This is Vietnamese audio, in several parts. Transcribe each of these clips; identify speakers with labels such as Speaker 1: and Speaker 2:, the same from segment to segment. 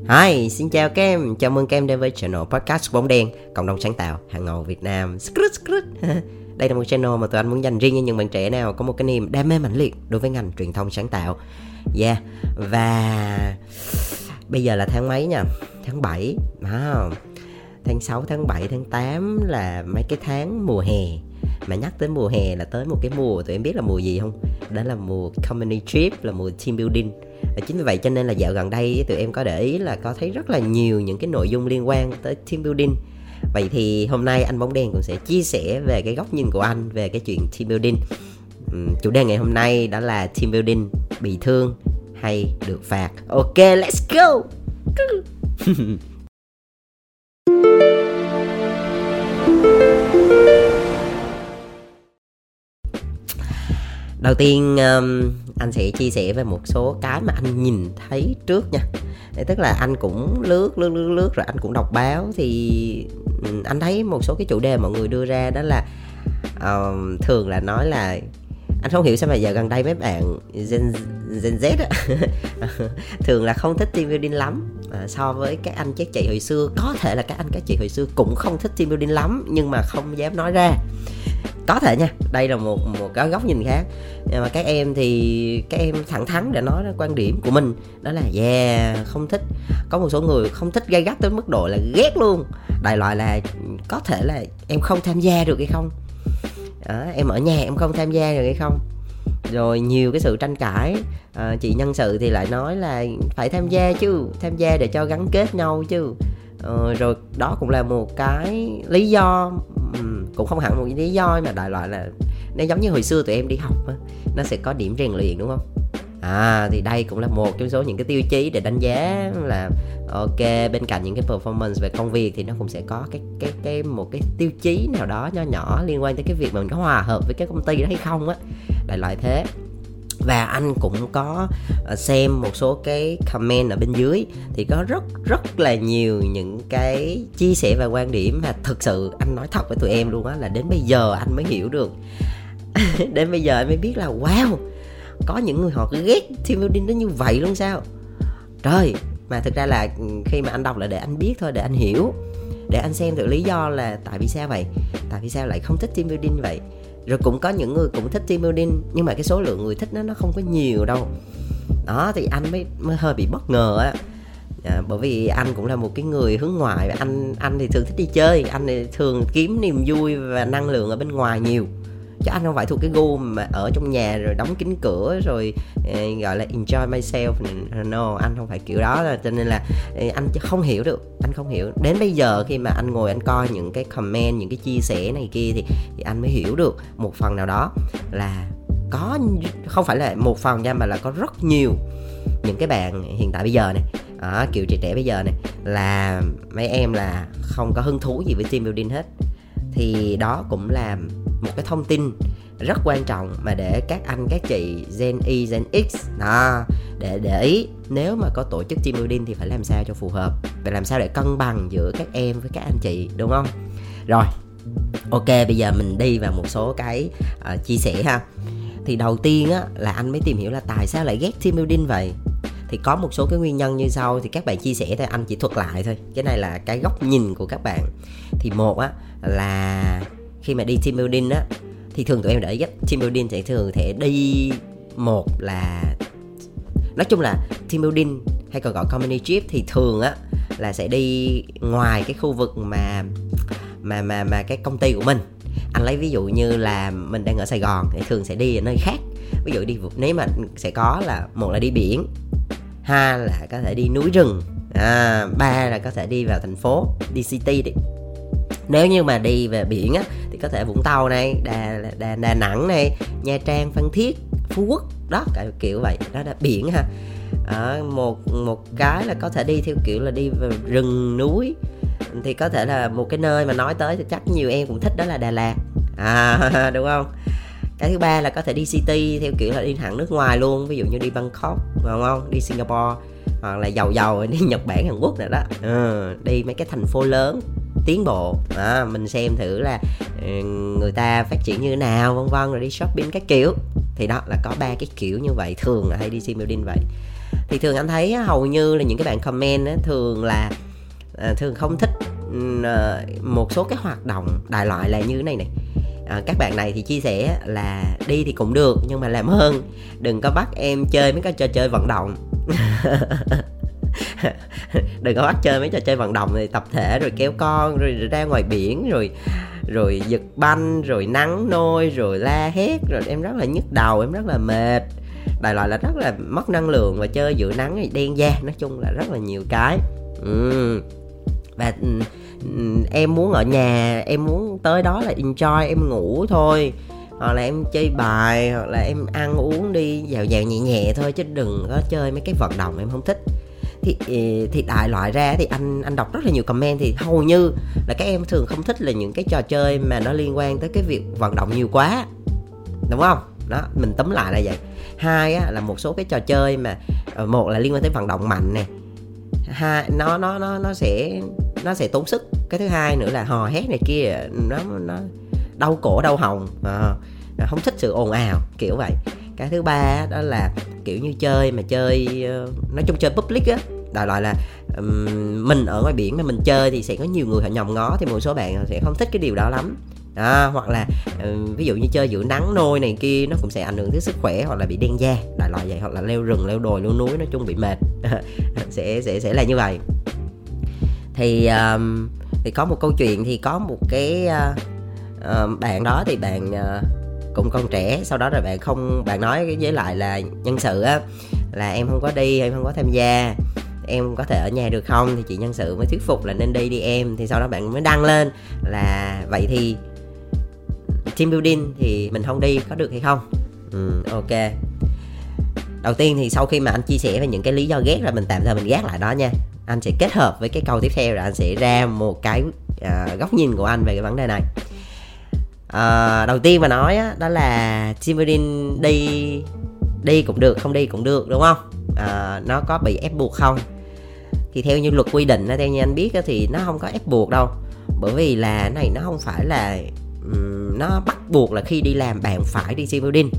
Speaker 1: Hi, xin chào các em, chào mừng các em đến với channel podcast bóng đen, cộng đồng sáng tạo hàng ngầu Việt Nam. Skrut, skrut. Đây là một channel mà tụi anh muốn dành riêng cho những bạn trẻ nào có một cái niềm đam mê mãnh liệt đối với ngành truyền thông sáng tạo. Yeah, và bây giờ là tháng mấy nha? Tháng 7. Wow. Tháng 6, tháng 7, tháng 8 là mấy cái tháng mùa hè mà nhắc tới mùa hè là tới một cái mùa tụi em biết là mùa gì không đó là mùa company trip là mùa team building và chính vì vậy cho nên là dạo gần đây tụi em có để ý là có thấy rất là nhiều những cái nội dung liên quan tới team building. Vậy thì hôm nay anh bóng đen cũng sẽ chia sẻ về cái góc nhìn của anh về cái chuyện team building. Chủ đề ngày hôm nay đó là team building bị thương hay được phạt. Ok, let's go! đầu tiên um, anh sẽ chia sẻ về một số cái mà anh nhìn thấy trước nha. Tức là anh cũng lướt lướt lướt lướt rồi anh cũng đọc báo. Thì um, anh thấy một số cái chủ đề mọi người đưa ra đó là um, thường là nói là anh không hiểu sao mà giờ gần đây mấy bạn Gen, Gen Z á thường là không thích team building lắm. À, so với các anh các chị hồi xưa có thể là các anh các chị hồi xưa cũng không thích team building lắm nhưng mà không dám nói ra có thể nha đây là một một cái góc nhìn khác. Nhưng mà các em thì các em thẳng thắn để nói quan điểm của mình. Đó là yeah không thích. Có một số người không thích gay gắt tới mức độ là ghét luôn. Đại loại là có thể là em không tham gia được hay không? Đó, em ở nhà em không tham gia được hay không? Rồi nhiều cái sự tranh cãi. À, chị nhân sự thì lại nói là phải tham gia chứ tham gia để cho gắn kết nhau chứ. Ờ, rồi đó cũng là một cái lý do cũng không hẳn một lý do mà đại loại là nó giống như hồi xưa tụi em đi học á, nó sẽ có điểm rèn luyện, đúng không? À thì đây cũng là một trong số những cái tiêu chí để đánh giá là, ok, bên cạnh những cái performance về công việc thì nó cũng sẽ có cái cái cái một cái tiêu chí nào đó nho nhỏ liên quan tới cái việc mà mình có hòa hợp với cái công ty đó hay không á, đại loại thế và anh cũng có ờ, xem một số cái comment ở bên dưới. Thì có rất rất là nhiều những cái chia sẻ và quan điểm. Mà thực sự anh nói thật với tụi em luôn á, là đến bây giờ anh mới hiểu được. Đến bây giờ anh mới biết là, wow, có những người họ ghét team building đến như vậy luôn sao? Trời, mà thực ra là ừ, khi mà anh đọc là để anh biết thôi, để anh hiểu, để anh xem thử lý do là tại vì sao vậy? Tại vì sao lại không thích team building vậy? Rồi cũng có những người cũng thích team building nhưng mà cái số lượng người thích nó nó không có nhiều đâu. Đó thì anh mới mới hơi bị bất ngờ á. À, bởi vì anh cũng là một cái người hướng ngoại anh anh thì thường thích đi chơi anh thì thường kiếm niềm vui và năng lượng ở bên ngoài nhiều chứ anh không phải thuộc cái gu mà ở trong nhà rồi đóng kín cửa rồi ờ, gọi là enjoy myself. No anh không phải kiểu đó. Cho nên là ờ, anh không hiểu được anh không hiểu. Đến bây giờ khi mà anh ngồi anh coi những cái comment những cái chia sẻ này kia thì, thì anh mới hiểu được một phần nào đó là có không phải là một phần nha mà là có rất nhiều những cái bạn hiện tại bây giờ này à, kiểu trẻ trẻ bây giờ này là mấy em là không có hứng thú gì với team building hết thì đó cũng là một cái thông tin rất quan trọng mà để các anh các chị Gen Y, Gen X đó để để ý nếu mà có tổ chức team building thì phải làm sao cho phù hợp và làm sao để cân bằng giữa các em với các anh chị đúng không? Rồi, ok bây giờ mình đi vào một số cái uh, chia sẻ ha. Thì đầu tiên á là anh mới tìm hiểu là tại sao lại ghét team building vậy thì có một số cái nguyên nhân như sau, thì các bạn chia sẻ thôi, anh chỉ thuật lại thôi. Cái này là cái góc nhìn của các bạn. Thì một á, là khi mà đi team building á, thì thường tụi em để ý team building thì thường thể đi một là, nói chung là team building hay còn gọi company trip thì thường á, là sẽ đi ngoài cái khu vực mà mà mà mà cái công ty của mình. Anh lấy ví dụ như là mình đang ở sài gòn thì thường sẽ đi ở nơi khác. Ví dụ đi, nếu mà sẽ có là một là đi biển hai là có thể đi núi rừng. À, ba là có thể đi vào thành phố đi city đi. Nếu như mà đi về biển á thì có thể vũng tàu này đà, đà, đà nẵng này nha trang phan thiết phú quốc đó kiểu vậy. Đó là biển ha. À, một một cái là có thể đi theo kiểu là đi về rừng núi. Thì có thể là một cái nơi mà nói tới thì chắc nhiều em cũng thích đó là đà lạt. À đúng không? Cái thứ ba là có thể đi city theo kiểu là đi thẳng nước ngoài luôn ví dụ như đi bangkok đúng không? Đi singapore hoặc là giàu giàu đi nhật bản hàn quốc rồi đó. Ừ, đi mấy cái thành phố lớn tiến bộ. À, mình xem thử là ừ, người ta phát triển như thế nào vân vân rồi đi shopping các kiểu. Thì đó là có ba cái kiểu như vậy. Thường là hay đi team building vậy. Thì thường anh thấy hầu như là những cái bạn comment thường là à, thường không thích ừ, ờ, một số cái hoạt động đại loại là như thế này này à, các bạn này thì chia sẻ là đi thì cũng được nhưng mà làm hơn. Đừng có bắt em chơi mấy cái trò chơi vận động. Đừng có bắt chơi mấy trò chơi vận động thì tập thể rồi kéo con rồi, rồi ra ngoài biển rồi rồi giật banh rồi nắng nôi rồi la hét rồi em rất là nhức đầu em rất là mệt. Đại loại là rất là mất năng lượng và chơi giữa nắng thì đen da nói chung là rất là nhiều cái. Ừ. và ừ, em muốn ở nhà em muốn tới đó là enjoy em ngủ thôi. Hoặc là em chơi bài hoặc là em ăn uống đi dạo dạo nhẹ nhẹ thôi chứ đừng có chơi mấy cái vận động em không thích. Thì thì đại loại ra thì anh anh đọc rất là nhiều comment thì hầu như là các em thường không thích là những cái trò chơi mà nó liên quan tới cái việc vận động nhiều quá. Đúng không? Đó mình tóm lại là vậy. Hai á, là một số cái trò chơi mà ờ, một là liên quan tới vận động mạnh nè. Hai nó nó nó nó sẽ nó sẽ tốn sức. Cái thứ hai nữa là hò hét này kia nó nó đau cổ đau hồng à, ờ, không thích sự ồn ào kiểu vậy. Cái thứ ba đó là kiểu như chơi mà chơi ờ, nói chung chơi public á đại loại là um, mình ở ngoài biển mà mình chơi thì sẽ có nhiều người họ nhòm ngó thì một số bạn sẽ không thích cái điều đó lắm. À, hoặc là ờ, ví dụ như chơi giữa nắng nôi này kia nó cũng sẽ ảnh hưởng tới sức khỏe hoặc là bị đen da đại loại vậy hoặc là leo rừng leo đồi leo núi nói chung bị mệt. Sẽ sẽ sẽ là như vậy thì um, thì có một câu chuyện thì có một cái uh, um, bạn đó thì bạn uh, cũng con trẻ sau đó rồi bạn không bạn nói với lại là nhân sự á là em không có đi em không có tham gia em có thể ở nhà được không? Thì chị nhân sự mới thuyết phục là nên đi đi em. Thì sau đó bạn mới đăng lên là vậy thì team building thì mình không đi có được hay không? Ừ, ok. Đầu tiên thì sau khi mà anh chia sẻ về những cái lý do ghét là mình tạm thời mình gác lại đó nha anh sẽ kết hợp với cái câu tiếp theo là anh sẽ ra một cái uh, góc nhìn của anh về cái vấn đề này. Uh, đầu tiên mà nói á, đó là team đi đi cũng được không đi cũng được đúng không? Uh, nó có bị ép buộc không? Thì theo như luật quy định theo như anh biết thì nó không có ép buộc đâu. Bởi vì là này nó không phải là um, nó bắt buộc là khi đi làm bạn phải đi team building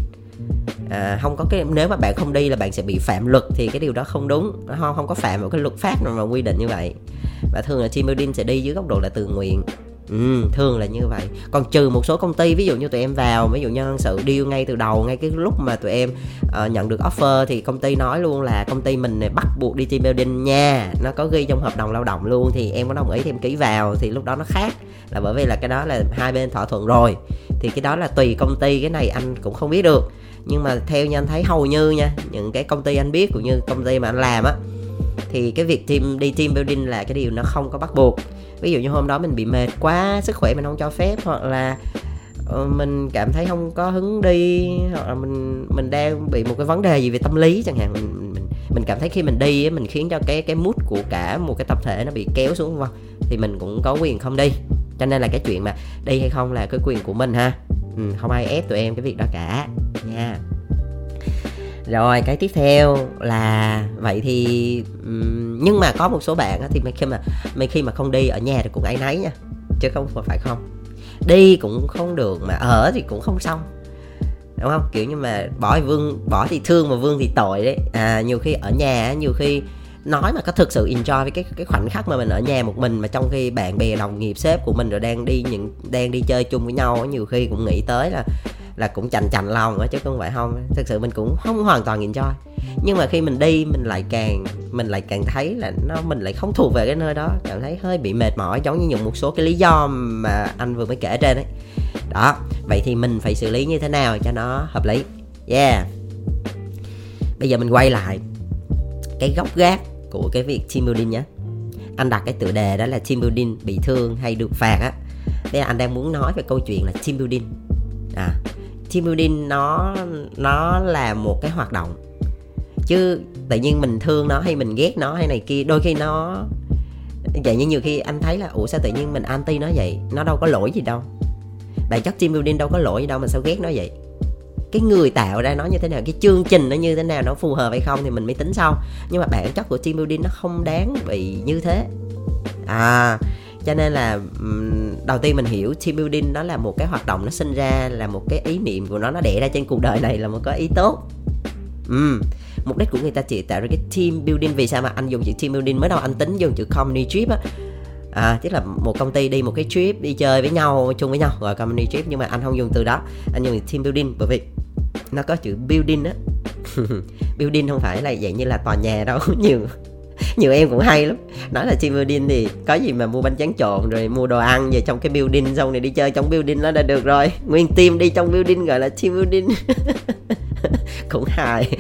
Speaker 1: à, không có cái nếu mà bạn không đi là bạn sẽ bị phạm luật thì cái điều đó không đúng. Nó không không có phạm một cái luật pháp nào mà quy định như vậy. Và thường là team building sẽ đi dưới góc độ là tự nguyện. Ừ, thường là như vậy. Còn trừ một số công ty ví dụ như tụi em vào ví dụ nhân sự deal ngay từ đầu ngay cái lúc mà tụi em uh, nhận được offer thì công ty nói luôn là công ty mình này bắt buộc đi team building nha. Nó có ghi trong hợp đồng lao động luôn thì em có đồng ý thì em ký vào. Thì lúc đó nó khác. Là bởi vì là cái đó là hai bên thỏa thuận rồi. Thì cái đó là tùy công ty. Cái này anh cũng không biết được nhưng mà theo như anh thấy hầu như nha những cái công ty anh biết cũng như công ty mà anh làm á thì cái việc team đi team building là cái điều nó không có bắt buộc. Ví dụ như hôm đó mình bị mệt quá sức khỏe mình không cho phép hoặc là ờ, mình cảm thấy không có hứng đi hoặc là mình mình đang bị một cái vấn đề gì về tâm lý chẳng hạn mình mình, mình cảm thấy khi mình đi mình khiến cho cái cái mút của cả một cái tập thể nó bị kéo xuống không thì mình cũng có quyền không đi. Cho nên là cái chuyện mà đi hay không là cái quyền của mình ha ừ, không ai ép tụi em cái việc đó cả nha. Rồi cái tiếp theo là vậy thì nhưng mà có một số bạn thì khi mà mình khi mà không đi ở nhà thì cũng ấy nấy nha chứ không phải không? Đi cũng không được mà ở thì cũng không xong đúng không? Kiểu như mà bỏ thì vương bỏ thì thương mà vương thì tội đấy. À nhiều khi ở nhà nhiều khi nói mà có thực sự enjoy với cái cái khoảnh khắc mà mình ở nhà một mình mà trong khi bạn bè, đồng nghiệp, sếp của mình rồi đang đi những, đang đi chơi chung với nhau nhiều khi cũng nghĩ tới là là cũng chành chành lòng á, chứ không phải không. Thực sự mình cũng không hoàn toàn enjoy. Nhưng mà khi mình đi, mình lại càng, mình lại càng thấy là nó, mình lại không thuộc về cái nơi đó. Cảm thấy hơi bị mệt mỏi, giống như những một số cái lý do mà anh vừa mới kể trên ấy. Đó, vậy thì mình phải xử lý như thế nào cho nó hợp lý? Yeah. Bây giờ mình quay lại. Cái góc gác của cái việc team building nhé anh đặt cái tựa đề đó là team building bị thương hay được phạt á. Thế anh đang muốn nói về câu chuyện là team building. À team building nó nó là một cái hoạt động. Chứ tự nhiên mình thương nó hay mình ghét nó hay này kia, đôi khi nó, vậy như nhiều khi anh thấy là, ủa, sao tự nhiên mình anti nó vậy? Nó đâu có lỗi gì đâu. Bản chất team building đâu có lỗi gì đâu mà sao ghét nó vậy? Cái người tạo ra nó như thế nào cái chương trình nó như thế nào nó phù hợp hay không thì mình mới tính sau. Nhưng mà bản chất của team building nó không đáng bị như thế. À cho nên là đầu tiên mình hiểu team building nó là một cái hoạt động nó sinh ra là một cái ý niệm của nó nó đẻ ra trên cuộc đời này là một cái ý tốt. Ừ. mục đích của người ta chỉ tạo ra cái team building. Vì sao mà anh dùng chữ team building mới đầu anh tính dùng chữ company trip á. À, tức là một công ty đi một cái trip đi chơi với nhau chung với nhau gọi company trip nhưng mà anh không dùng từ đó anh dùng team building bởi vì nó có chữ building á. Building không phải là dạng như là tòa nhà đâu. Nhiều nhiều em cũng hay lắm. Nói là team building thì có gì mà mua bánh tráng trộn rồi mua đồ ăn về trong cái building xong này đi chơi trong building nó đã được rồi. Nguyên team đi trong building gọi là team building. Cũng hài.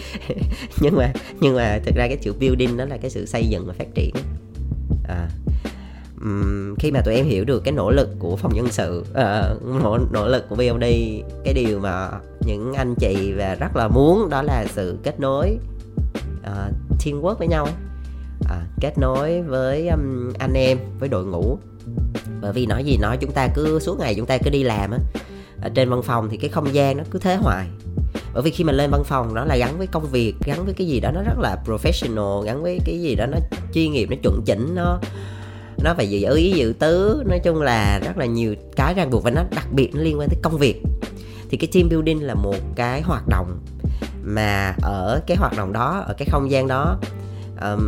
Speaker 1: Nhưng mà nhưng mà thực ra cái chữ building nó là cái sự xây dựng và phát triển. À, um, khi mà tụi em hiểu được cái nỗ lực của phòng nhân sự uh, nỗ, nỗ lực của BOD cái điều mà những anh chị và rất là muốn đó là sự kết nối uh, teamwork với nhau uh, kết nối với um, anh em với đội ngũ. Bởi vì nói gì nói chúng ta cứ suốt ngày chúng ta cứ đi làm á ở trên văn phòng thì cái không gian nó cứ thế hoài. Bởi vì khi mình lên văn phòng nó là gắn với công việc gắn với cái gì đó nó rất là professional gắn với cái gì đó nó chuyên nghiệp nó chuẩn chỉnh nó nó phải dự ý dự tứ. Nói chung là rất là nhiều cái ràng buộc và nó đặc biệt nó liên quan tới công việc. Thì cái team building là một cái hoạt động mà ở cái hoạt động đó ở cái không gian đó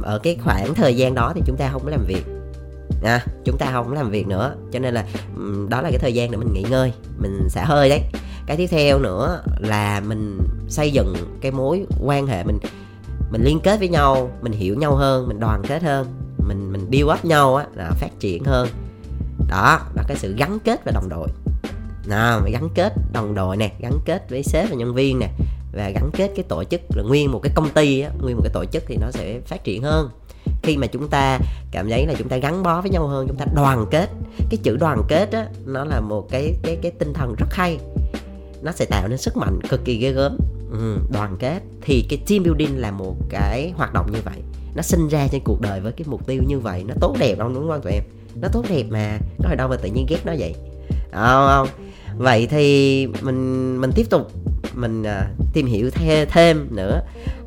Speaker 1: ở cái khoảng thời gian đó thì chúng ta không có làm việc. À, chúng ta không làm việc nữa. Cho nên là đó là cái thời gian để mình nghỉ ngơi mình xả hơi đấy. Cái tiếp theo nữa là mình xây dựng cái mối quan hệ mình mình liên kết với nhau mình hiểu nhau hơn mình đoàn kết hơn mình mình build up nhau á là phát triển hơn. Đó là cái sự gắn kết và đồng đội. Nào gắn kết đồng đội nè gắn kết với sếp và nhân viên nè và gắn kết cái tổ chức là nguyên một cái công ty á, nguyên một cái tổ chức thì nó sẽ phát triển hơn. Khi mà chúng ta cảm thấy là chúng ta gắn bó với nhau hơn chúng ta đoàn kết cái chữ đoàn kết á nó là một cái cái cái tinh thần rất hay. Nó sẽ tạo nên sức mạnh cực kỳ ghê gớm ừ, đoàn kết. Thì cái team building là một cái hoạt động như vậy. Nó sinh ra trên cuộc đời với cái mục tiêu như vậy. Nó tốt đẹp không đúng không tụi em? Nó tốt đẹp mà. Nó phải đâu mà tự nhiên ghét nó vậy? Không không. Vậy thì mình mình tiếp tục mình uh, tìm hiểu thêm nữa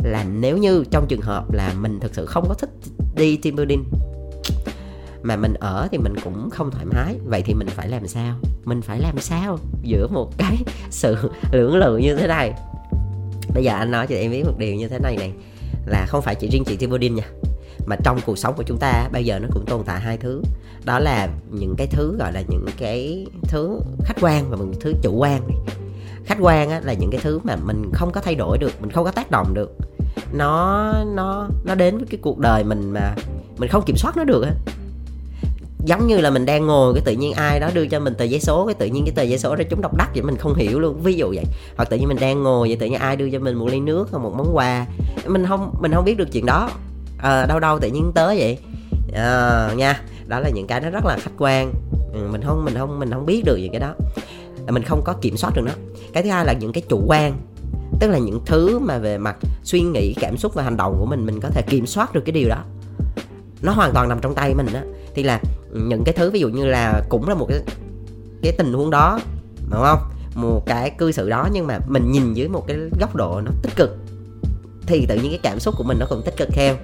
Speaker 1: là nếu như trong trường hợp là mình thực sự không có thích đi team building mà mình ở thì mình cũng không thoải mái. Vậy thì mình phải làm sao? Mình phải làm sao giữa một cái sự lưỡng lự như thế này? Bây giờ anh nói cho em biết một điều như thế này này là không phải chỉ riêng chị team nha mà trong cuộc sống của chúng ta bây giờ nó cũng tồn tại hai thứ. Đó là những cái thứ gọi là những cái thứ khách quan và những thứ chủ quan này. Khách quan á, là những cái thứ mà mình không có thay đổi được mình không có tác động được. Nó nó nó đến với cái cuộc đời mình mà mình không kiểm soát nó được á giống như là mình đang ngồi cái tự nhiên ai đó đưa cho mình tờ giấy số cái tự nhiên cái tờ giấy số đó chúng đọc đắt vậy mình không hiểu luôn. Ví dụ vậy hoặc tự nhiên mình đang ngồi vậy tự nhiên ai đưa cho mình một ly nước hoặc một món quà. Mình không mình không biết được chuyện đó. À, đâu đâu tự nhiên tới vậy. À, nha đó là những cái nó rất là khách quan. Ừ, mình không mình không mình không biết được những cái đó. Mình không có kiểm soát được nó. Cái thứ hai là những cái chủ quan. Tức là những thứ mà về mặt suy nghĩ cảm xúc và hành động của mình mình có thể kiểm soát được cái điều đó. Nó hoàn toàn nằm trong tay mình á. Thì là những cái thứ ví dụ như là cũng là một cái cái tình huống đó đúng không? Một cái cư xử đó nhưng mà mình nhìn dưới một cái góc độ nó tích cực thì tự nhiên cái cảm xúc của mình nó cũng tích cực theo.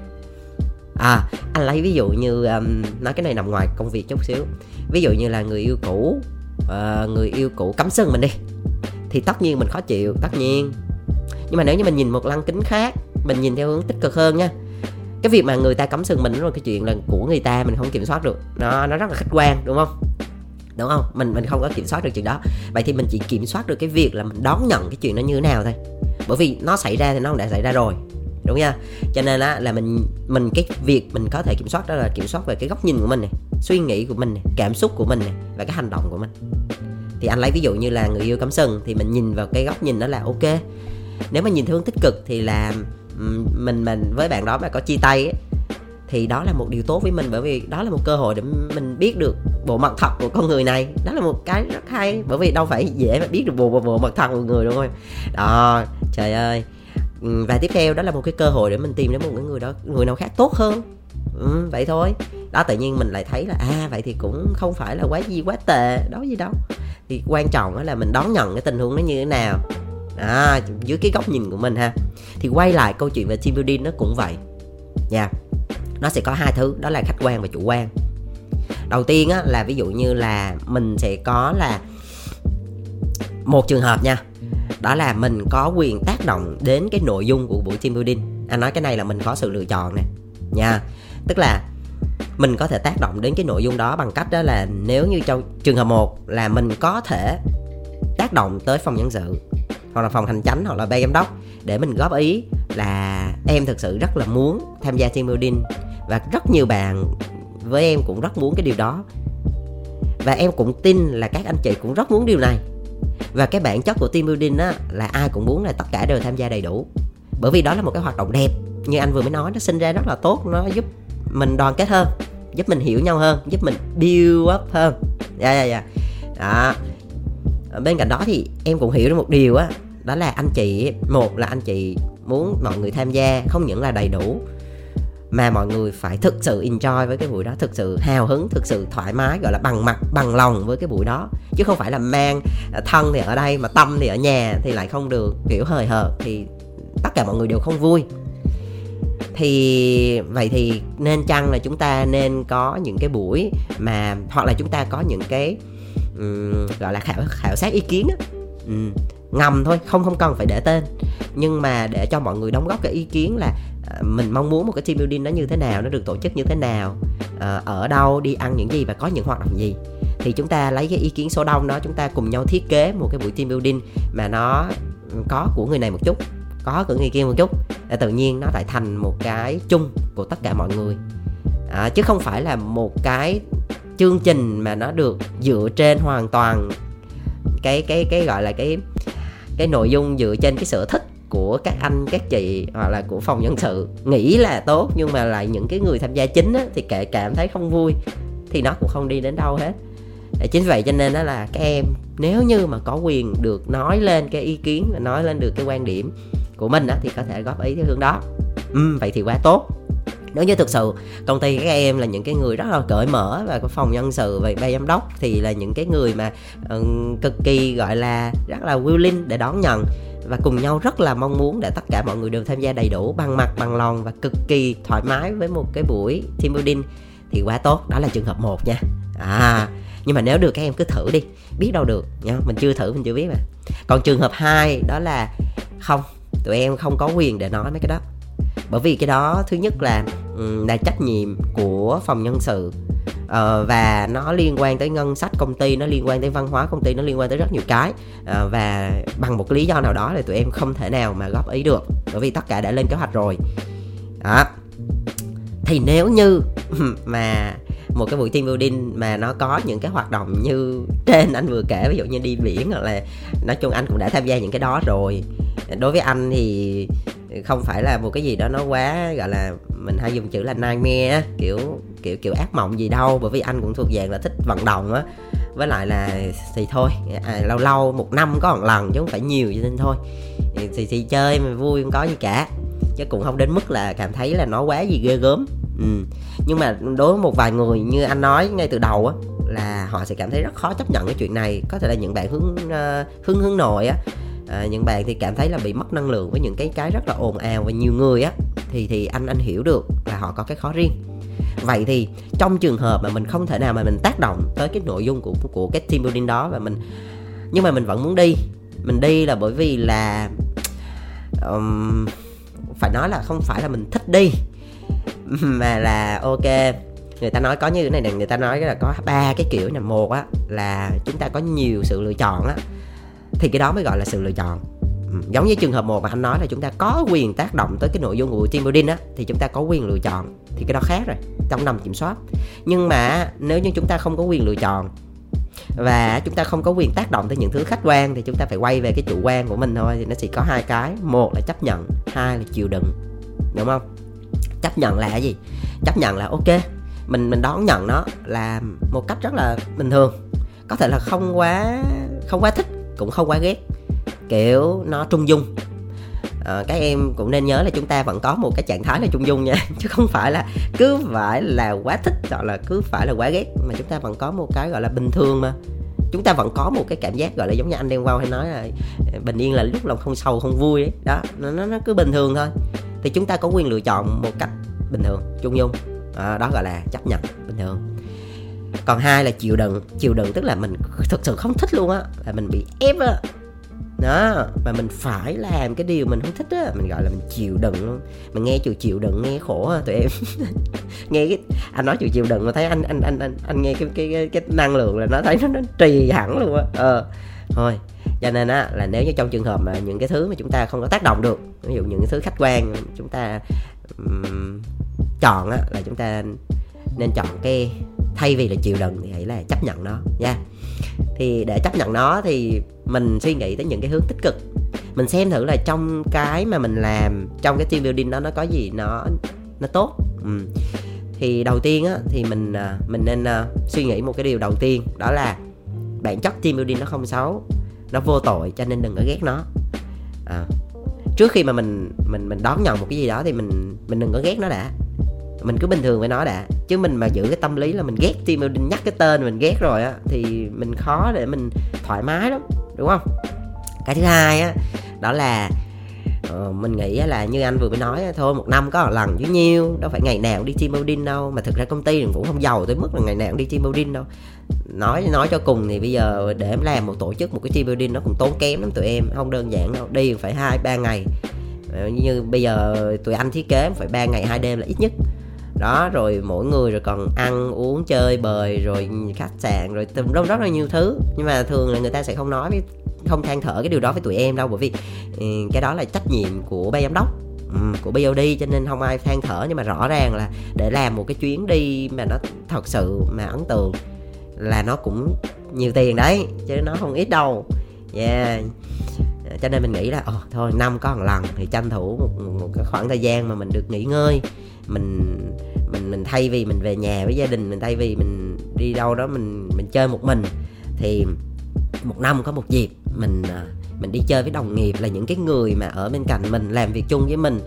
Speaker 1: À anh lấy ví dụ như um, nói cái này nằm ngoài công việc chút xíu. Ví dụ như là người yêu cũ uh, người yêu cũ cắm sừng mình đi thì tất nhiên mình khó chịu tất nhiên. Nhưng mà nếu như mình nhìn một lăng kính khác mình nhìn theo hướng tích cực hơn nha cái việc mà người ta cấm sừng mình là cái chuyện là của người ta, mình không kiểm soát được. Nó nó rất là khách quan, đúng không? Đúng không? Mình mình không có kiểm soát được chuyện đó. Vậy thì mình chỉ kiểm soát được cái việc là mình đón nhận cái chuyện nó như thế nào thôi. Bởi vì nó xảy ra thì nó đã xảy ra rồi, đúng nha? Cho nên á, là mình mình, cái việc mình có thể kiểm soát đó là kiểm soát về cái góc nhìn của mình này, suy nghĩ của mình này, cảm xúc của mình này và cái hành động của mình. Thì anh lấy ví dụ như là người yêu cắm sừng thì mình nhìn vào cái góc nhìn đó là ok. Nếu mà nhìn theo hướng tích cực thì là mình mình với bạn đó mà có chia tay ấy, thì đó là một điều tốt với mình bởi vì đó là một cơ hội để mình biết được bộ mặt thật của con người này. Đó là một cái rất hay bởi vì đâu phải dễ mà biết được bộ bộ, bộ mặt thật của người đúng không đó trời ơi. Và tiếp theo đó là một cái cơ hội để mình tìm đến một người đó người nào khác tốt hơn. Ừ, vậy thôi. Đó tự nhiên mình lại thấy là à vậy thì cũng không phải là quá gì quá tệ đó gì đâu thì quan trọng là mình đón nhận cái tình huống nó như thế nào à, dưới cái góc nhìn của mình ha. Thì quay lại câu chuyện về team building nó cũng vậy. Nha yeah. nó sẽ có hai thứ đó là khách quan và chủ quan. Đầu tiên á, là ví dụ như là mình sẽ có là một trường hợp nha đó là mình có quyền tác động đến cái nội dung của buổi team building. Anh nói cái này là mình có sự lựa chọn nè. Nha tức là mình có thể tác động đến cái nội dung đó bằng cách đó là nếu như trong trường hợp một là mình có thể tác động tới phòng nhân sự hoặc là phòng hành chánh hoặc là ban giám đốc để mình góp ý là em thực sự rất là muốn tham gia team building và rất nhiều bạn với em cũng rất muốn cái điều đó. Và em cũng tin là các anh chị cũng rất muốn điều này. Và cái bản chất của team building á, là ai cũng muốn là tất cả đều tham gia đầy đủ. Bởi vì đó là một cái hoạt động đẹp, như anh vừa mới nói, nó sinh ra rất là tốt, nó giúp mình đoàn kết hơn, giúp mình hiểu nhau hơn, giúp mình build up hơn. Dạ dạ dạ đó. Bên cạnh đó thì em cũng hiểu được một điều á đó là anh chị một là anh chị muốn mọi người tham gia không những là đầy đủ mà mọi người phải thực sự enjoy với cái buổi đó thực sự hào hứng thực sự thoải mái gọi là bằng mặt bằng lòng với cái buổi đó. Chứ không phải là mang ờ, thân thì ở đây mà tâm thì ở nhà thì lại không được kiểu hời hợt thì tất cả mọi người đều không vui. Thì vậy thì nên chăng là chúng ta nên có những cái buổi mà hoặc là chúng ta có những cái um, gọi là khảo khảo sát ý kiến á? Um, ngầm thôi không không cần phải để tên. Nhưng mà để cho mọi người đóng góp cái ý kiến là ờ, mình mong muốn một cái team building nó như thế nào nó được tổ chức như thế nào ờ, ở đâu đi ăn những gì và có những hoạt động gì. Thì chúng ta lấy cái ý kiến số đông đó chúng ta cùng nhau thiết kế một cái buổi team building mà nó có của người này một chút có của người kia một chút để tự nhiên nó lại thành một cái chung của tất cả mọi người. À, chứ không phải là một cái chương trình mà nó được dựa trên hoàn toàn cái cái cái gọi là cái cái nội dung dựa trên cái sở thích của các anh các chị hoặc là của phòng nhân sự. Nghĩ là tốt nhưng mà lại những cái người tham gia chính á, thì kệ cảm thấy không vui thì nó cũng không đi đến đâu hết. Chính vậy cho nên đó là các em nếu như mà có quyền được nói lên cái ý kiến và nói lên được cái quan điểm của mình á, thì có thể góp ý theo hướng đó. Ừ, vậy thì quá tốt nếu như thực sự công ty các em là những cái người rất là cởi mở và có phòng nhân sự và ban giám đốc thì là những cái người mà um, cực kỳ gọi là rất là willing để đón nhận và cùng nhau rất là mong muốn để tất cả mọi người đều tham gia đầy đủ bằng mặt bằng lòng và cực kỳ thoải mái với một cái buổi team building thì quá tốt. Đó là trường hợp một nha. À nhưng mà nếu được các em cứ thử đi. Biết đâu được nha mình chưa thử mình chưa biết mà. Còn trường hợp 2 đó là không tụi em không có quyền để nói mấy cái đó bởi vì cái đó thứ nhất là là trách nhiệm của phòng nhân sự. Uh, và nó liên quan tới ngân sách công ty nó liên quan tới văn hóa công ty nó liên quan tới rất nhiều cái. Uh, và bằng một lý do nào đó thì tụi em không thể nào mà góp ý được bởi vì tất cả đã lên kế hoạch rồi. Đó. Thì nếu như mà một cái buổi team building mà nó có những cái hoạt động như trên anh vừa kể ví dụ như đi biển hoặc là nói chung anh cũng đã tham gia những cái đó rồi. Đối với anh thì không phải là một cái gì đó nó quá gọi là mình hay dùng chữ là nightmare kiểu kiểu kiểu ác mộng gì đâu bởi vì anh cũng thuộc dạng là thích vận động á. Với lại là thì thôi à, lâu lâu một năm có một lần chứ không phải nhiều cho nên thôi. Thì, thì chơi mà vui không có gì cả. Chứ cũng không đến mức là cảm thấy là nó quá gì ghê gớm. Ừ. nhưng mà đối với một vài người như anh nói ngay từ đầu á là họ sẽ cảm thấy rất khó chấp nhận cái chuyện này. Có thể là những bạn hướng uh, hướng hướng nội á à, những bạn thì cảm thấy là bị mất năng lượng với những cái cái rất là ồn ào và nhiều người á thì thì anh anh hiểu được là họ có cái khó riêng. Vậy thì trong trường hợp mà mình không thể nào mà mình tác động tới cái nội dung của của cái team building đó và mình nhưng mà mình vẫn muốn đi mình đi là bởi vì là um, phải nói là không phải là mình thích đi mà là ok người ta nói có như thế này này người ta nói là có ba cái kiểu này một á là chúng ta có nhiều sự lựa chọn á thì cái đó mới gọi là sự lựa chọn. Ừ, giống như trường hợp một mà anh nói là chúng ta có quyền tác động tới cái nội dung của team building á thì chúng ta có quyền lựa chọn thì cái đó khác rồi trong nằm kiểm soát. Nhưng mà nếu như chúng ta không có quyền lựa chọn và chúng ta không có quyền tác động tới những thứ khách quan thì chúng ta phải quay về cái chủ quan của mình thôi thì nó chỉ có hai cái. Một là chấp nhận hai là chịu đựng đúng không? Chấp nhận là cái gì? Chấp nhận là ok mình mình đón nhận nó là một cách rất là bình thường. Có thể là không quá không quá thích cũng không quá ghét. Kiểu nó trung dung. Ờ, à, các em cũng nên nhớ là chúng ta vẫn có một cái trạng thái là trung dung nha chứ không phải là cứ phải là quá thích hoặc là cứ phải là quá ghét. Mà chúng ta vẫn có một cái gọi là bình thường mà. Chúng ta vẫn có một cái cảm giác gọi là giống như anh đen wow hay nói là ờ, bình yên là lúc lòng không sầu không vui ấy. Đó nó, nó nó cứ bình thường thôi. Thì chúng ta có quyền lựa chọn một cách bình thường trung dung. À, đó gọi là chấp nhận bình thường còn hai là chịu đựng chịu đựng tức là mình thực sự không thích luôn á là mình bị ép á. Đó mà mình phải làm cái điều mình không thích á mình gọi là mình chịu đựng luôn. Mình nghe chịu chịu đựng nghe khổ à tụi em. Nghe cái anh nói chịu chịu đựng mà thấy anh anh anh anh, anh nghe cái, cái cái cái năng lượng là nó thấy nó, nó trì hẳn luôn á. Ờ thôi cho nên á là nếu như trong trường hợp mà những cái thứ mà chúng ta không có tác động được ví dụ những cái thứ khách quan chúng ta um, chọn á là chúng ta nên chọn cái thay vì là chịu đựng thì hãy là chấp nhận nó nha. Thì để chấp nhận nó thì mình suy nghĩ tới những cái hướng tích cực. Mình xem thử là trong cái mà mình làm trong cái team building đó nó có gì nó nó tốt. Ừ. thì đầu tiên á thì mình à, mình nên uh, suy nghĩ một cái điều đầu tiên đó là bản chất team building nó không xấu nó vô tội cho nên đừng có ghét nó. À, trước khi mà mình mình mình đón nhận một cái gì đó thì mình mình đừng có ghét nó đã mình cứ bình thường với nó đã. Chứ mình mà giữ cái tâm lý là mình ghét team building nhắc cái tên mình ghét rồi á thì mình khó để mình thoải mái lắm đúng không? Cái thứ hai á đó là uh, mình nghĩ là như anh vừa mới nói thôi một năm có một lần chứ nhiêu đâu phải ngày nào cũng đi team building đâu. Mà thực ra công ty cũng không giàu tới mức là ngày nào cũng đi team building đâu. Nói nói cho cùng thì bây giờ để em làm một tổ chức một cái team building nó cũng tốn kém lắm tụi em không đơn giản đâu. Đi phải hai ba ngày. Ờ, như bây giờ tụi anh thiết kế phải ba ngày hai đêm là ít nhất đó, rồi mỗi người rồi còn ăn, uống, chơi, bời, rồi khách sạn, rồi rất rất là nhiều thứ. Nhưng mà thường là người ta sẽ không nói với, không than thở cái điều đó với tụi em đâu, bởi vì ừ, cái đó là trách nhiệm của ban giám đốc ừ, của BOD cho nên không ai than thở. Nhưng mà rõ ràng là để làm một cái chuyến đi mà nó thật sự mà ấn tượng là nó cũng nhiều tiền đấy, chứ nó không ít đâu. Yeah cho nên mình nghĩ là oh, thôi năm có một lần thì tranh thủ một, một cái khoảng thời gian mà mình được nghỉ ngơi. Mình mình mình thay vì mình về nhà với gia đình mình thay vì mình đi đâu đó mình mình chơi một mình thì một năm có một dịp mình à, mình đi chơi với đồng nghiệp là những cái người mà ở bên cạnh mình làm việc chung với mình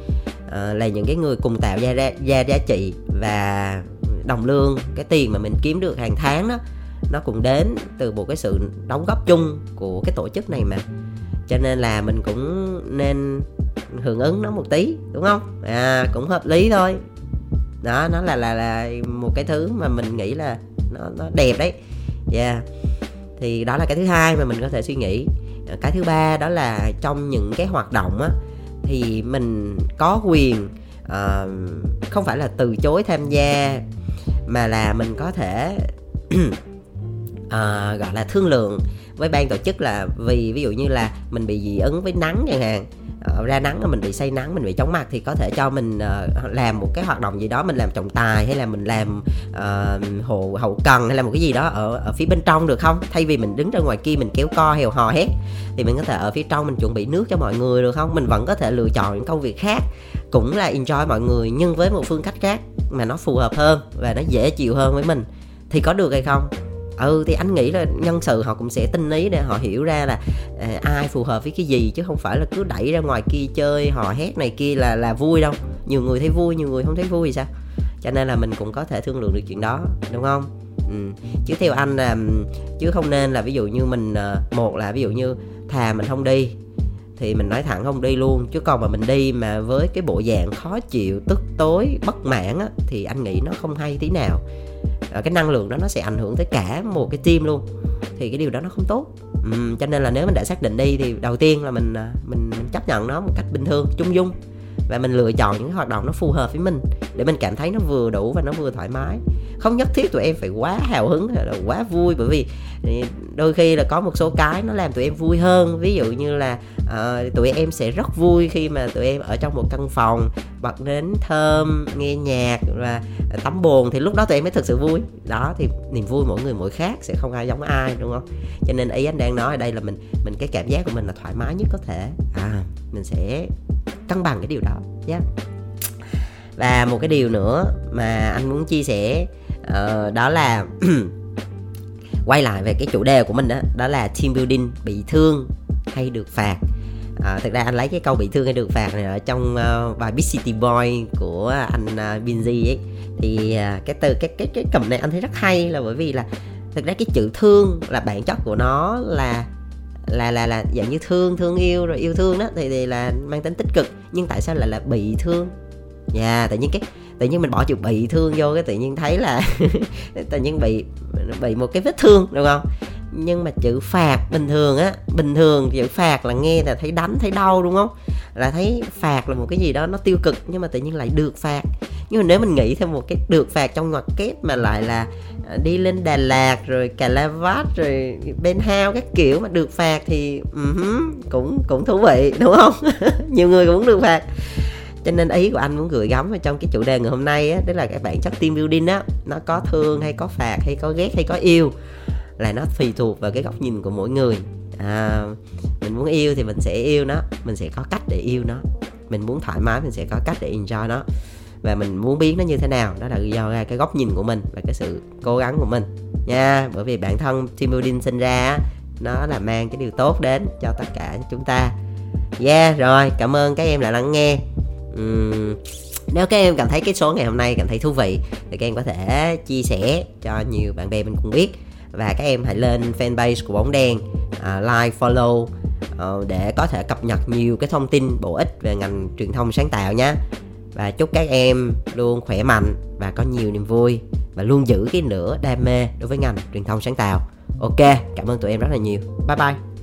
Speaker 1: ờ, là những cái người cùng tạo ra ra, ra giá trị và đồng lương. Cái tiền mà mình kiếm được hàng tháng đó nó cũng đến từ một cái sự đóng góp chung của cái tổ chức này mà cho nên là mình cũng nên hưởng ứng nó một tí đúng không? À cũng hợp lý thôi. Đó nó là là là một cái thứ mà mình nghĩ là nó nó đẹp đấy. Yeah. Thì đó là cái thứ hai mà mình có thể suy nghĩ. À, cái thứ ba đó là trong những cái hoạt động á thì mình có quyền uh, không phải là từ chối tham gia mà là mình có thể uh, gọi là thương lượng với ban tổ chức là vì ví dụ như là mình bị dị ứng với nắng chẳng hạn uh, ra nắng mình bị say nắng mình bị chóng mặt thì có thể cho mình uh, làm một cái hoạt động gì đó mình làm trọng tài hay là mình làm uh, hộ hậu cần hay là một cái gì đó ở ở phía bên trong được không? Thay vì mình đứng ra ngoài kia mình kéo co hèo hò hết thì mình có thể ở phía trong mình chuẩn bị nước cho mọi người được không? Mình vẫn có thể lựa chọn những công việc khác cũng là enjoy mọi người nhưng với một phương cách khác mà nó phù hợp hơn và nó dễ chịu hơn với mình. Thì có được hay không? Ừ thì anh nghĩ là nhân sự họ cũng sẽ tinh ý để họ hiểu ra là à, ai phù hợp với cái gì chứ không phải là cứ đẩy ra ngoài kia chơi họ hét này kia là là vui đâu. Nhiều người thấy vui nhiều người không thấy vui thì sao? Cho nên là mình cũng có thể thương lượng được chuyện đó đúng không? Ừ. chứ theo anh là chứ không nên là ví dụ như mình ờ, một là ví dụ như thà mình không đi thì mình nói thẳng không đi luôn. Chứ còn mà mình đi mà với cái bộ dạng khó chịu tức tối bất mãn á, thì anh nghĩ nó không hay tí nào. Ờ, cái năng lượng đó nó sẽ ảnh hưởng tới cả một cái team luôn. Thì cái điều đó nó không tốt. Uhm, cho nên là nếu mình đã xác định đi thì đầu tiên là mình mình, mình chấp nhận nó một cách bình thường chung dung và mình lựa chọn những hoạt động nó phù hợp với mình để mình cảm thấy nó vừa đủ và nó vừa thoải mái. Không nhất thiết tụi em phải quá hào hứng hay là quá vui bởi vì ừ, đôi khi là có một số cái nó làm tụi em vui hơn. Ví dụ như là uh, tụi em sẽ rất vui khi mà tụi em ở trong một căn phòng bật nến thơm nghe nhạc và tắm bồn thì lúc đó tụi em mới thực sự vui. Đó thì niềm vui mỗi người mỗi khác sẽ không ai giống ai đúng không? Cho nên ý anh đang nói ở đây là mình mình cái cảm giác của mình là thoải mái nhất có thể. À mình sẽ cân bằng cái điều đó nhé yeah. và một cái điều nữa mà anh muốn chia sẻ uh, đó là quay lại về cái chủ đề của mình đó đó là team building bị thương hay được phạt à, thực ra anh lấy cái câu bị thương hay được phạt này ở trong uh, bài Big City Boy của anh uh, Binzy ấy thì uh, cái từ cái cái cái cầm này anh thấy rất hay là bởi vì là thực ra cái chữ thương là bản chất của nó là là là là dạng như thương thương yêu rồi yêu thương đó thì, thì là mang tính tích cực. Nhưng tại sao lại là bị thương? Dạ yeah, tự nhiên cái tự nhiên mình bỏ chữ bị thương vô cái tự nhiên thấy là tự nhiên bị bị một cái vết thương đúng không? Nhưng mà chữ phạt bình thường á bình thường chữ phạt là nghe là thấy đánh thấy đau đúng không? Là thấy phạt là một cái gì đó nó tiêu cực nhưng mà tự nhiên lại được phạt nhưng mà nếu mình nghĩ thêm một cái được phạt trong ngoặc kép mà lại là à, đi lên Đà Lạt rồi Cà La Vát rồi bên hao các kiểu mà được phạt thì uh-huh, cũng cũng thú vị đúng không? Nhiều người cũng được phạt. Cho nên ý của anh muốn gửi gắm vào trong cái chủ đề ngày hôm nay á đó là các bạn chất team building á nó có thương hay có phạt hay có ghét hay có yêu là nó tùy thuộc vào cái góc nhìn của mỗi người. À, mình muốn yêu thì mình sẽ yêu nó mình sẽ có cách để yêu nó. Mình muốn thoải mái mình sẽ có cách để enjoy nó và mình muốn biến nó như thế nào. Đó là do ra cái góc nhìn của mình và cái sự cố gắng của mình. Nha bởi vì bản thân team building sinh ra nó là mang cái điều tốt đến cho tất cả chúng ta. Yeah rồi cảm ơn các em đã lắng nghe. Uhm, nếu các em cảm thấy cái số ngày hôm nay cảm thấy thú vị thì các em có thể chia sẻ cho nhiều bạn bè mình cùng biết. Và các em hãy lên fanpage của bóng đen uh, like follow uh, để có thể cập nhật nhiều cái thông tin bổ ích về ngành truyền thông sáng tạo nhé và chúc các em luôn khỏe mạnh và có nhiều niềm vui và luôn giữ cái nửa đam mê đối với ngành truyền thông sáng tạo. Ok, cảm ơn tụi em rất là nhiều. Bye bye.